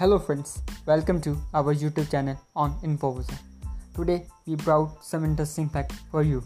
Hello friends, welcome to our YouTube channel on Infovision. Today we brought some interesting facts for you.